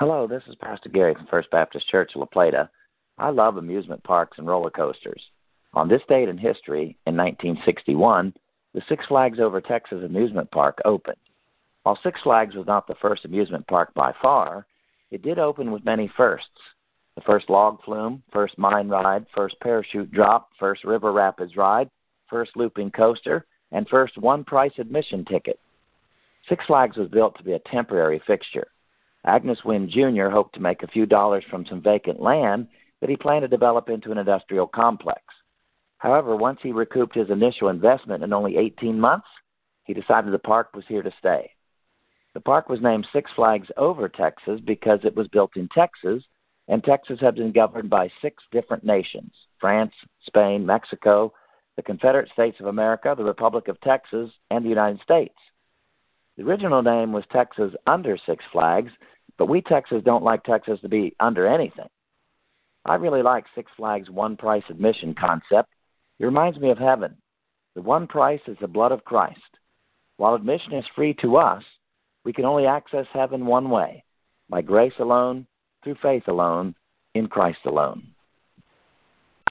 Hello, this is Pastor Gary from First Baptist Church, La Plata. I love amusement parks and roller coasters. On this date in history, in 1961, the Six Flags Over Texas amusement park opened. While Six Flags was not the first amusement park by far, it did open with many firsts. The first log flume, first mine ride, first parachute drop, first river rapids ride, first looping coaster, and first one price admission ticket. Six Flags was built to be a temporary fixture. Angus Wynne Jr. hoped to make a few dollars from some vacant land that he planned to develop into an industrial complex. However, once he recouped his initial investment in only 18 months, he decided the park was here to stay. The park was named Six Flags Over Texas because it was built in Texas, and Texas had been governed by six different nations France, Spain, Mexico, the Confederate States of America, the Republic of Texas, and the United States. The original name was Texas Under Six Flags, but we Texas don't like Texas to be under anything. I really like Six Flags one price admission concept. It reminds me of heaven. The one price is the blood of Christ. While admission is free to us, we can only access heaven one way by grace alone, through faith alone, in Christ alone.